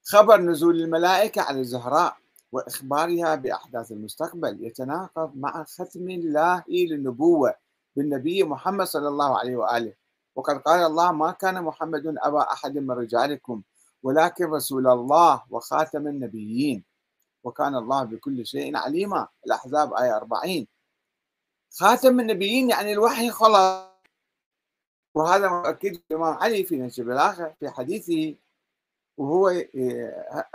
خبر نزول الملائكة على الزهراء وإخبارها بأحداث المستقبل يتناقض مع ختم الله للنبوة بالنبي محمد صلى الله عليه وآله. وقد قال الله ما كان محمد أبا أحد من رجالكم ولكن رسول الله وخاتم النبيين. وكان الله بكل شيء عليما. الأحزاب آية 40 خاتم النبيين يعني الوحي خلص وهذا مؤكد الإمام علي في نهج البلاغة في حديثه وهو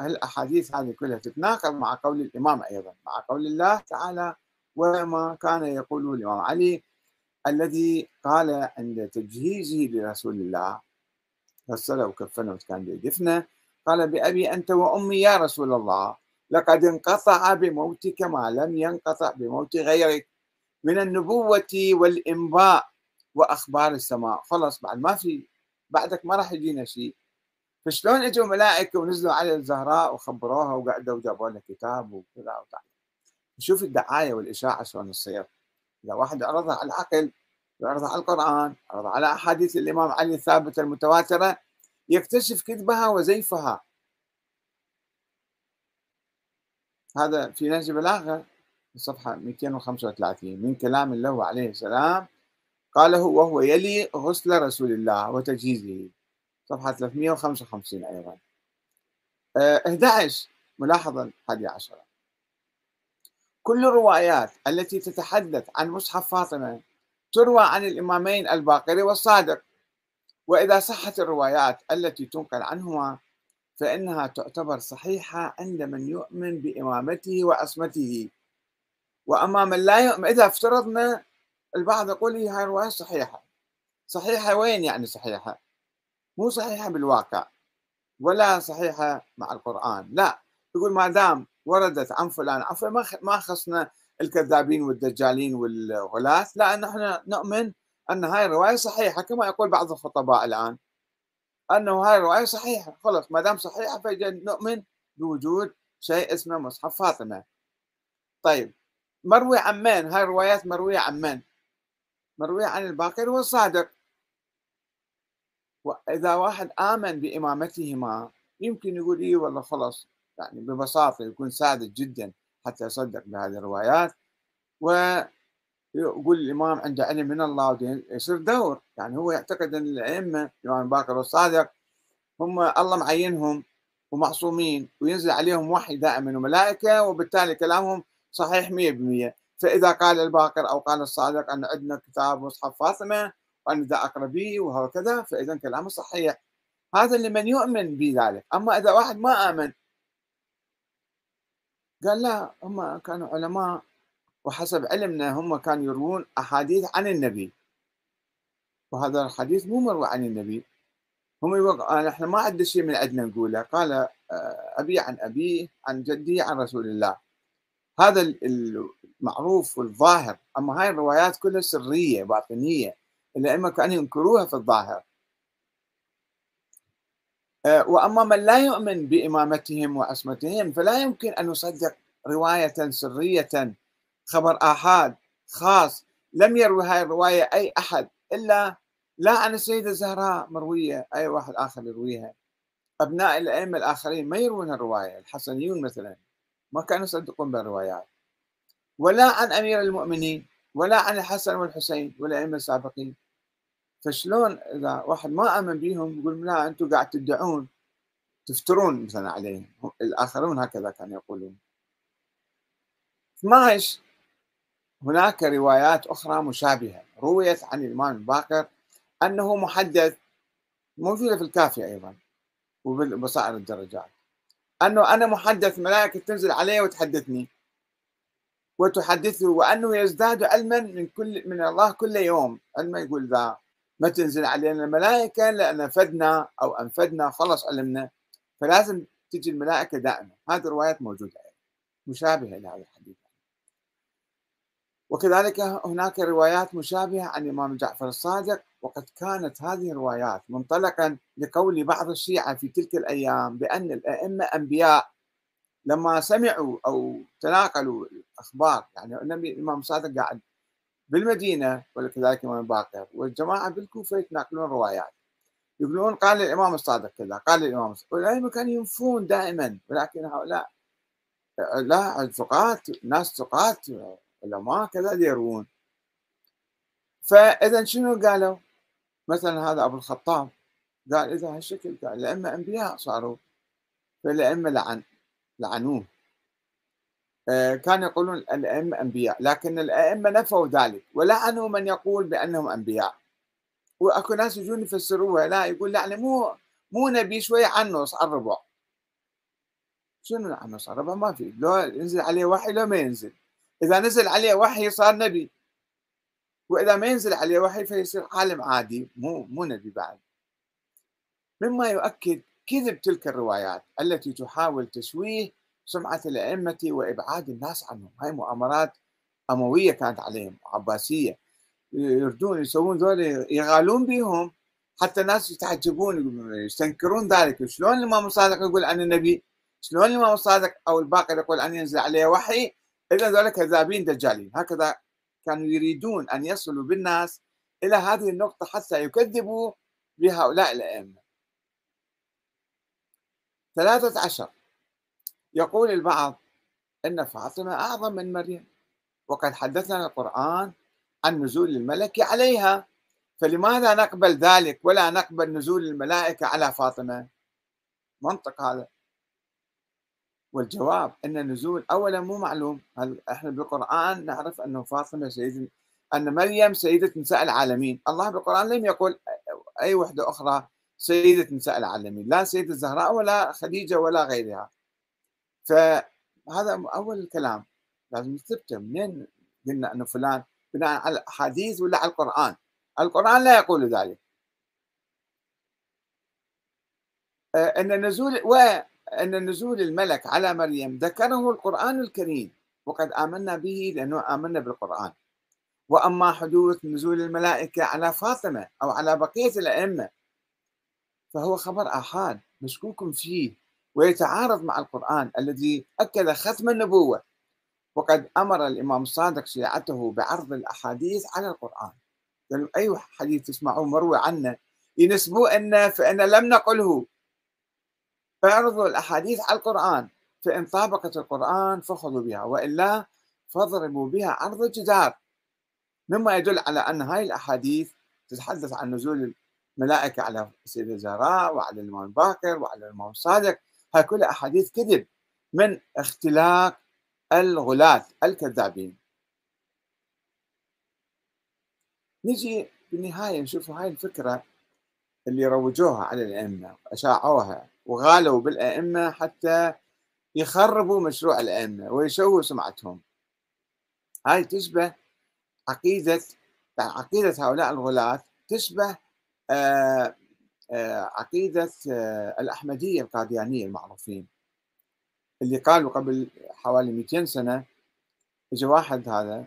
الأحاديث هذه كلها تتناقض مع قول الإمام أيضا مع قول الله تعالى وما كان يقوله الإمام علي الذي قال عند تجهيزه لرسول الله غسله وكفنه وكان يدفنه قال بأبي أنت وأمي يا رسول الله لقد انقطع بموتك ما لم ينقطع بموت غيرك من النبوة والإنباء وأخبار السماء. خلص بعد ما في بعدك ما راح يجينا شيء. فشلون اجوا ملائكة ونزلوا على الزهراء وخبروها وقعدوا وجابوا لنا كتاب وكذا وتعالى شوف الدعاية والإشاعة شلون تصير. إذا واحد عرضها على العقل يعرضها على القرآن عرضها على أحاديث الإمام علي الثابته المتواترة يكتشف كذبها وزيفها. هذا في نهج بلاغه الصفحه 235 من كلام الله عليه السلام قاله وهو يلي غسل رسول الله وتجهيزه. صفحة 355 أيضا. 11 ملاحظة الحادية عشرة. كل الروايات التي تتحدث عن مصحف فاطمة تروى عن الإمامين الباقر والصادق. وإذا صحت الروايات التي تنقل عنهما فإنها تعتبر صحيحة عند من يؤمن بإمامته وعصمته. وأما من لا يؤمن إذا افترضنا البعض يقول لي هاي الرواية صحيحة. صحيحة وين يعني صحيحة؟ مو صحيحة بالواقع ولا صحيحة مع القرآن لا. يقول ما دام وردت عن فلان عن فلان ما خصنا الكذابين والدجالين والغلاة لا نحن نؤمن أن هاي الرواية صحيحة كما يقول بعض الخطباء الآن. أنه هاي الرواية صحيحة خلص ما دام صحيحة فنؤمن بوجود شيء اسمه مصحف فاطمة. طيب مروي عن من؟ هاي الروايات مروية عن من؟ مروية عن الباقر والصادق. وإذا واحد آمن بإمامتهما يمكن يقول إيه والله خلص يعني ببساطة يكون ساذج جدا حتى يصدق بهذه الروايات. ويقول الإمام عنده علم من الله يصير دور يعني هو يعتقد أن الأئمة الإمام باكر والصادق هم الله معينهم ومعصومين وينزل عليهم وحي دائما وملائكة وبالتالي كلامهم صحيح 100% فإذا قال الباقر أو قال الصادق أن عندنا كتاب مصحف فاطمة وأن ذا أقربي وهكذا فإذا كلامه صحيح. هذا لمن يؤمن بذلك. أما إذا واحد ما آمن قال لا هم كانوا علماء وحسب علمنا هم كانوا يروون أحاديث عن النبي. وهذا الحديث مو مروي عن النبي. هم يقول إحنا ما عندنا شيء من عندنا نقوله. قال آه، أبي عن أبي عن جدي عن رسول الله. هذا المعروف والظاهر. أما هاي الروايات كلها سرية باطنية. الائمه كانوا ينكروها في الظاهر. آه، وأما من لا يؤمن بإمامتهم وعصمتهم فلا يمكن أن يصدق رواية سرية خبر آحاد خاص لم يروي هاي الرواية أي أحد إلا لا عن السيدة الزهراء مروية أي واحد آخر يرويها. أبناء الأئمة الآخرين ما يروون الرواية الحسنيون مثلا ما كانوا يصدقون بالروايات. ولا عن أمير المؤمنين ولا عن الحسن والحسين والأئمة السابقين. فشلون إذا واحد ما آمن بهم يقول لا أنتم قاعد تدعون تفترون مثلا عليهم. الآخرون هكذا كانوا يقولون. 12 هناك روايات أخرى مشابهة. رويت عن الإمام الباقر أنه محدث موجودة في الكافي أيضا وبصائر الدرجات أنه أنا محدث ملائكة تنزل علي وتحدثني. وتحدثه وأنه يزداد علما من كل من الله كل يوم. علما يقول ذا. ما تنزل علينا الملائكة لأن فدنا أو أنفدنا خلص علمنا. فلازم تجي الملائكة دائما. هذه الروايات موجودة مشابهة لهذا الحديث. وكذلك هناك روايات مشابهة عن الإمام جعفر الصادق وقد كانت هذه الروايات منطلقا لقول بعض الشيعة في تلك الأيام بأن الأئمة أنبياء. لما سمعوا أو تناقلوا الأخبار يعني النبي الإمام الصادق قاعد بالمدينة وكذلك الإمام باقر والجماعة بالكوفة يتناقلون روايات. يقولون قال الإمام الصادق كذا قال الإمام الصادق. والأئمة كانوا ينفون دائما ولكن هؤلاء لا ثقات ناس ثقات علماء كذا يروون. فإذا شنو قالوا؟ مثلا هذا أبو الخطاب قال إذا هالشكل قال الأئمة أنبياء صاروا فالأئمة لعن لعنوه. كانوا يقولون الأئمة أنبياء لكن الأئمة نفوا ذلك ولعنوا من يقول بأنهم أنبياء. وأكو ناس يجون يفسروها لا يقول يعني مو مو نبي شوي عنص الربع شنو عنص الربع ما في. لو ينزل عليه وحي لو ما ينزل. إذا نزل عليه وحي صار نبي. وإذا ما ينزل عليه وحي فيصير عالم عادي مو مو نبي بعد. مما يؤكد كذب تلك الروايات التي تحاول تشويه سمعة الأئمة وإبعاد الناس عنهم. هاي مؤامرات أموية كانت عليهم عباسية. يردون يسوون ذول يغالون بهم حتى الناس يتعجبون يستنكرون ذلك. شلون الإمام الصادق يقول عن النبي؟ شلون الإمام الصادق أو الباقر يقول أن ينزل عليه وحي؟ إذا ذلك كذابين دجالين. هكذا كانوا يريدون أن يصلوا بالناس إلى هذه النقطة حتى يكذبوا بهؤلاء الأئمة. ثلاثة عشر. يقول البعض أن فاطمة أعظم من مريم وقد حدثنا القرآن عن نزول الملك عليها فلماذا نقبل ذلك ولا نقبل نزول الملائكة على فاطمة؟ منطق هذا. والجواب أن النزول أولا مو معلوم هل إحنا بالقرآن نعرف أنه فاطمة سيد أن مريم سيدة نساء العالمين؟ الله بالقرآن لم يقل أي وحدة أخرى سيدة نساء العالمين لا سيدة الزهراء ولا خديجة ولا غيرها. فهذا أول الكلام لازم نثبته منين قلنا أنه فلان بناء على الأحاديث ولا على القرآن؟ القرآن لا يقول ذلك. آه، أن نزول وأن نزول الملك على مريم ذكره القرآن الكريم وقد آمنا به لأنه آمنا بالقرآن. وأما حدوث نزول الملائكة على فاطمة أو على بقية الأئمة فهو خبر آحاد مشكوك فيه. ويتعارض مع القرآن الذي أكد ختم النبوة. وقد أمر الإمام الصادق شيعته بعرض الأحاديث على القرآن. قالوا أي حديث تسمعوه مروي عنه ينسبوه أن فإن لم نقله. فاعرضوا الأحاديث على القرآن. فإن طابقت القرآن فخذوا بها وإلا فاضربوا بها عرض الجدار. مما يدل على أن هاي الأحاديث تتحدث عن نزول الملائكة على سيدة الزهراء وعلى الإمام الباكر وعلى الإمام الصادق هاي كلها أحاديث كذب من اختلاق الغلاة الكذابين. نجي بالنهاية نشوف هاي الفكرة اللي روجوها على الأئمة أشاعوها وغالوا بالأئمة حتى يخربوا مشروع الأئمة ويشوهوا سمعتهم. هاي تشبه عقيدة عقيدة هؤلاء الغلاة تشبه آه، عقيدة آه، الأحمدية القاديانية المعروفين اللي قالوا قبل حوالي 200 سنة اجى واحد هذا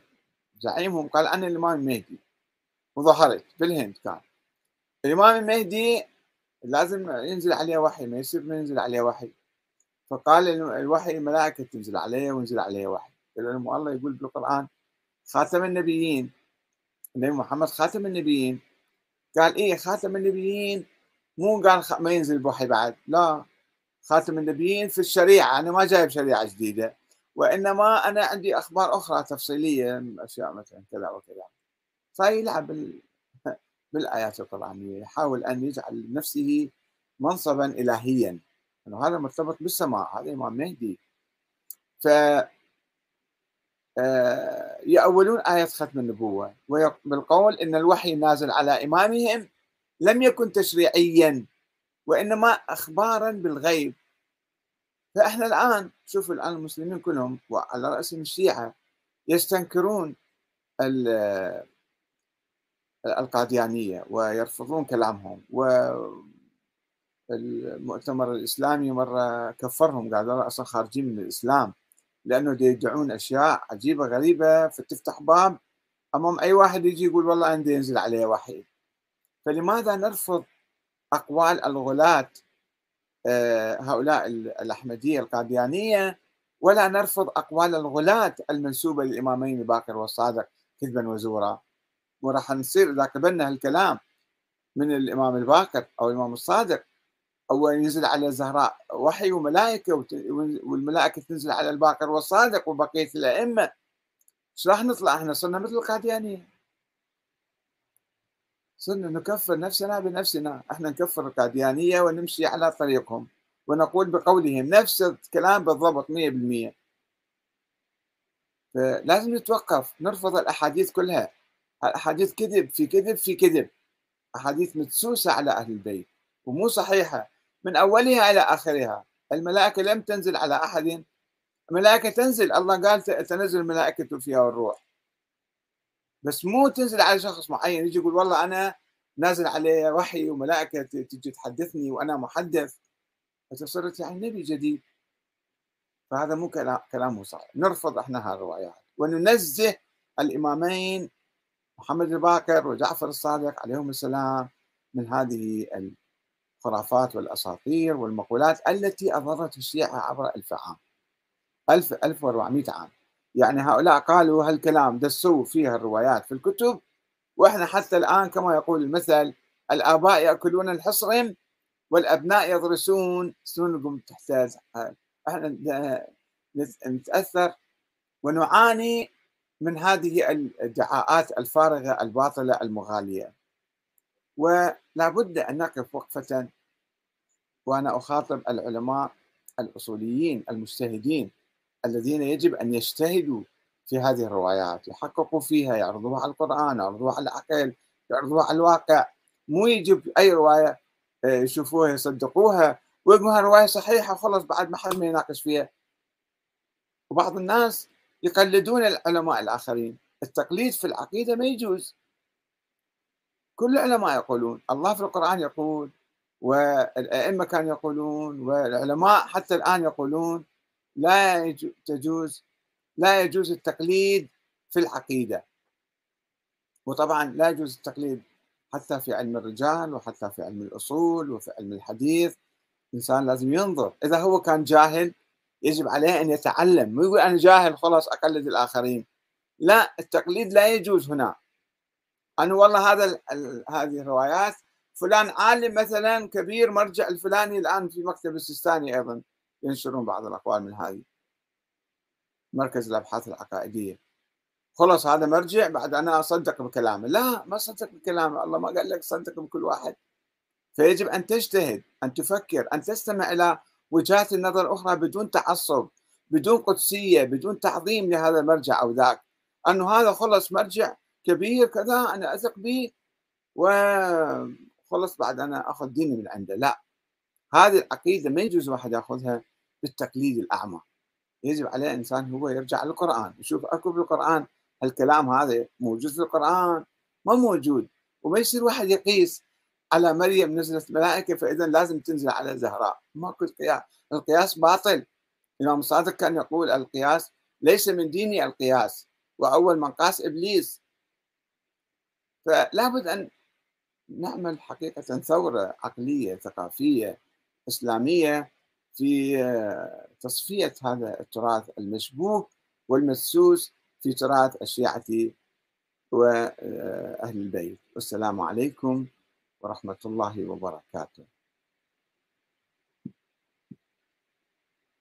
زعيمهم قال أنا الإمام المهدي وظهرت بالهند كان. الإمام المهدي لازم ينزل عليه وحي ما يصير ما ينزل عليه وحي. فقال الوحي الملائكة تنزل عليه وينزل عليه وحي. قال لهم الله يقول بالقرآن خاتم النبيين النبي محمد خاتم النبيين. قال إيه خاتم النبيين؟ مو قال ما ينزل بوحي بعد. لا. خاتم النبيين في الشريعة. أنا ما جايب شريعة جديدة. وإنما أنا عندي أخبار أخرى تفصيلية أشياء مثلا كذا وكذا. فيلعب بال... بالآيات القرآنية. يحاول أن يجعل نفسه منصبا إلهيا. أنه هذا مرتبط بالسماء. هذا إمام مهدي. ف آه، يأولون آية ختم النبوة. بالقول إن الوحي نازل على إمامهم لم يكن تشريعيا وإنما أخبارا بالغيب. فإحنا الآن شوفوا الآن المسلمين كلهم وعلى رأسهم الشيعة يستنكرون القاديانية ويرفضون كلامهم والمؤتمر الإسلامي مرة كفرهم قالوا أصلا خارجين من الإسلام لأنه يدعون أشياء عجيبة غريبة فتفتح باب أمام أي واحد يجي يقول والله عندي ينزل عليه وحي. فلماذا نرفض أقوال الغلاة آه، هؤلاء الأحمدية القاديانية ولا نرفض أقوال الغلاة المنسوبة للإمامين الباقر والصادق كذبا وزورا؟ وراح نصير إذا قبلنا هالكلام من الإمام الباقر أو الإمام الصادق. أو ينزل على الزهراء وحي وملائكة والملائكة تنزل على الباقر والصادق وبقية الأئمة. إيش راح نطلع إحنا؟ صرنا مثل القاديانية. صرنا نكفر نفسنا بنفسنا. إحنا نكفر القاديانية ونمشي على طريقهم. ونقول بقولهم نفس الكلام بالضبط 100% فلازم نتوقف نرفض الأحاديث كلها. الأحاديث كذب في كذب في كذب. أحاديث مدسوسة على أهل البيت ومو صحيحة. من أولها إلى آخرها. الملائكة لم تنزل على أحد. الملائكة تنزل. الله قال تنزل الملائكة فيها والروح بس مو تنزل على شخص معين يجي يقول والله أنا نازل عليه وحي وملائكة تجي تحدثني وأنا محدث. فصرت يعني نبي جديد. فهذا مو كلام صحيح. نرفض إحنا هالروايات وننزه الإمامين محمد الباكر وجعفر الصادق عليهم السلام من هذه الخرافات والأساطير والمقولات التي أضرت الشيعة عبر ألف عام. ألف ألف وأربعمائة عام. يعني هؤلاء قالوا هالكلام دسوا فيها الروايات في الكتب وإحنا حتى الآن كما يقول المثل الآباء يأكلون الحصرم والأبناء يضرسون سنونكم تحتاج إحنا نتأثر ونعاني من هذه الادعاءات الفارغة الباطلة المغالية. ولا بد أن نقف وقفة وأنا أخاطب العلماء الأصوليين المجتهدين. الذين يجب أن يجتهدوا في هذه الروايات يحققوا فيها يعرضوها على القرآن يعرضوها على العقل يعرضوها على الواقع. مو يجب أي رواية آه، يشوفوها يصدقوها. ويقولوا رواية صحيحة خلص بعد ما حد ما يناقش فيها. وبعض الناس يقلدون العلماء الآخرين. التقليد في العقيدة ما يجوز. كل العلماء يقولون الله في القرآن يقول والأئمة كانوا يقولون والعلماء حتى الآن يقولون لا تجوز لا يجوز التقليد في العقيدة. وطبعا لا يجوز التقليد حتى في علم الرجال وحتى في علم الأصول وفي علم الحديث. الإنسان لازم ينظر. إذا هو كان جاهل يجب عليه أن يتعلم. مو يقول أنا جاهل خلاص أقلد الآخرين. لا التقليد لا يجوز هنا. أنا والله هذا هذه الروايات. فلان عالم مثلا كبير مرجع الفلاني الآن في مكتب السيستاني أيضا. ينشرون بعض الأقوال من هذه مركز الأبحاث العقائدية. خلص هذا مرجع بعد أنا أصدق بكلامه. لا ما صدق بكلامه. الله ما قال لك صدق بكل واحد. فيجب أن تجتهد أن تفكر أن تستمع إلى وجهات النظر الأخرى بدون تعصب بدون قدسية بدون تعظيم لهذا المرجع أو ذاك. أنه هذا خلص مرجع كبير كذا أنا أثق به وخلص بعد أنا أخذ ديني من عنده. لا. هذه العقيدة ما يجوز واحد يأخذها بالتقليد الأعمى. يجب عليه الإنسان هو يرجع للقرآن يشوف أكو بالقرآن الكلام هذا موجود في القرآن؟ ما موجود. وما يصير واحد يقيس على مريم نزلت ملائكة فإذا لازم تنزل على زهراء. ماكو قياس القياس باطل. الإمام الصادق كان يقول القياس ليس من ديني القياس وأول من قاس إبليس. فلا بد أن نعمل حقيقة ثورة عقلية ثقافية إسلامية. في تصفية هذا التراث المشبوه والمسوس في تراث الشيعة وأهل البيت. والسلام عليكم ورحمة الله وبركاته.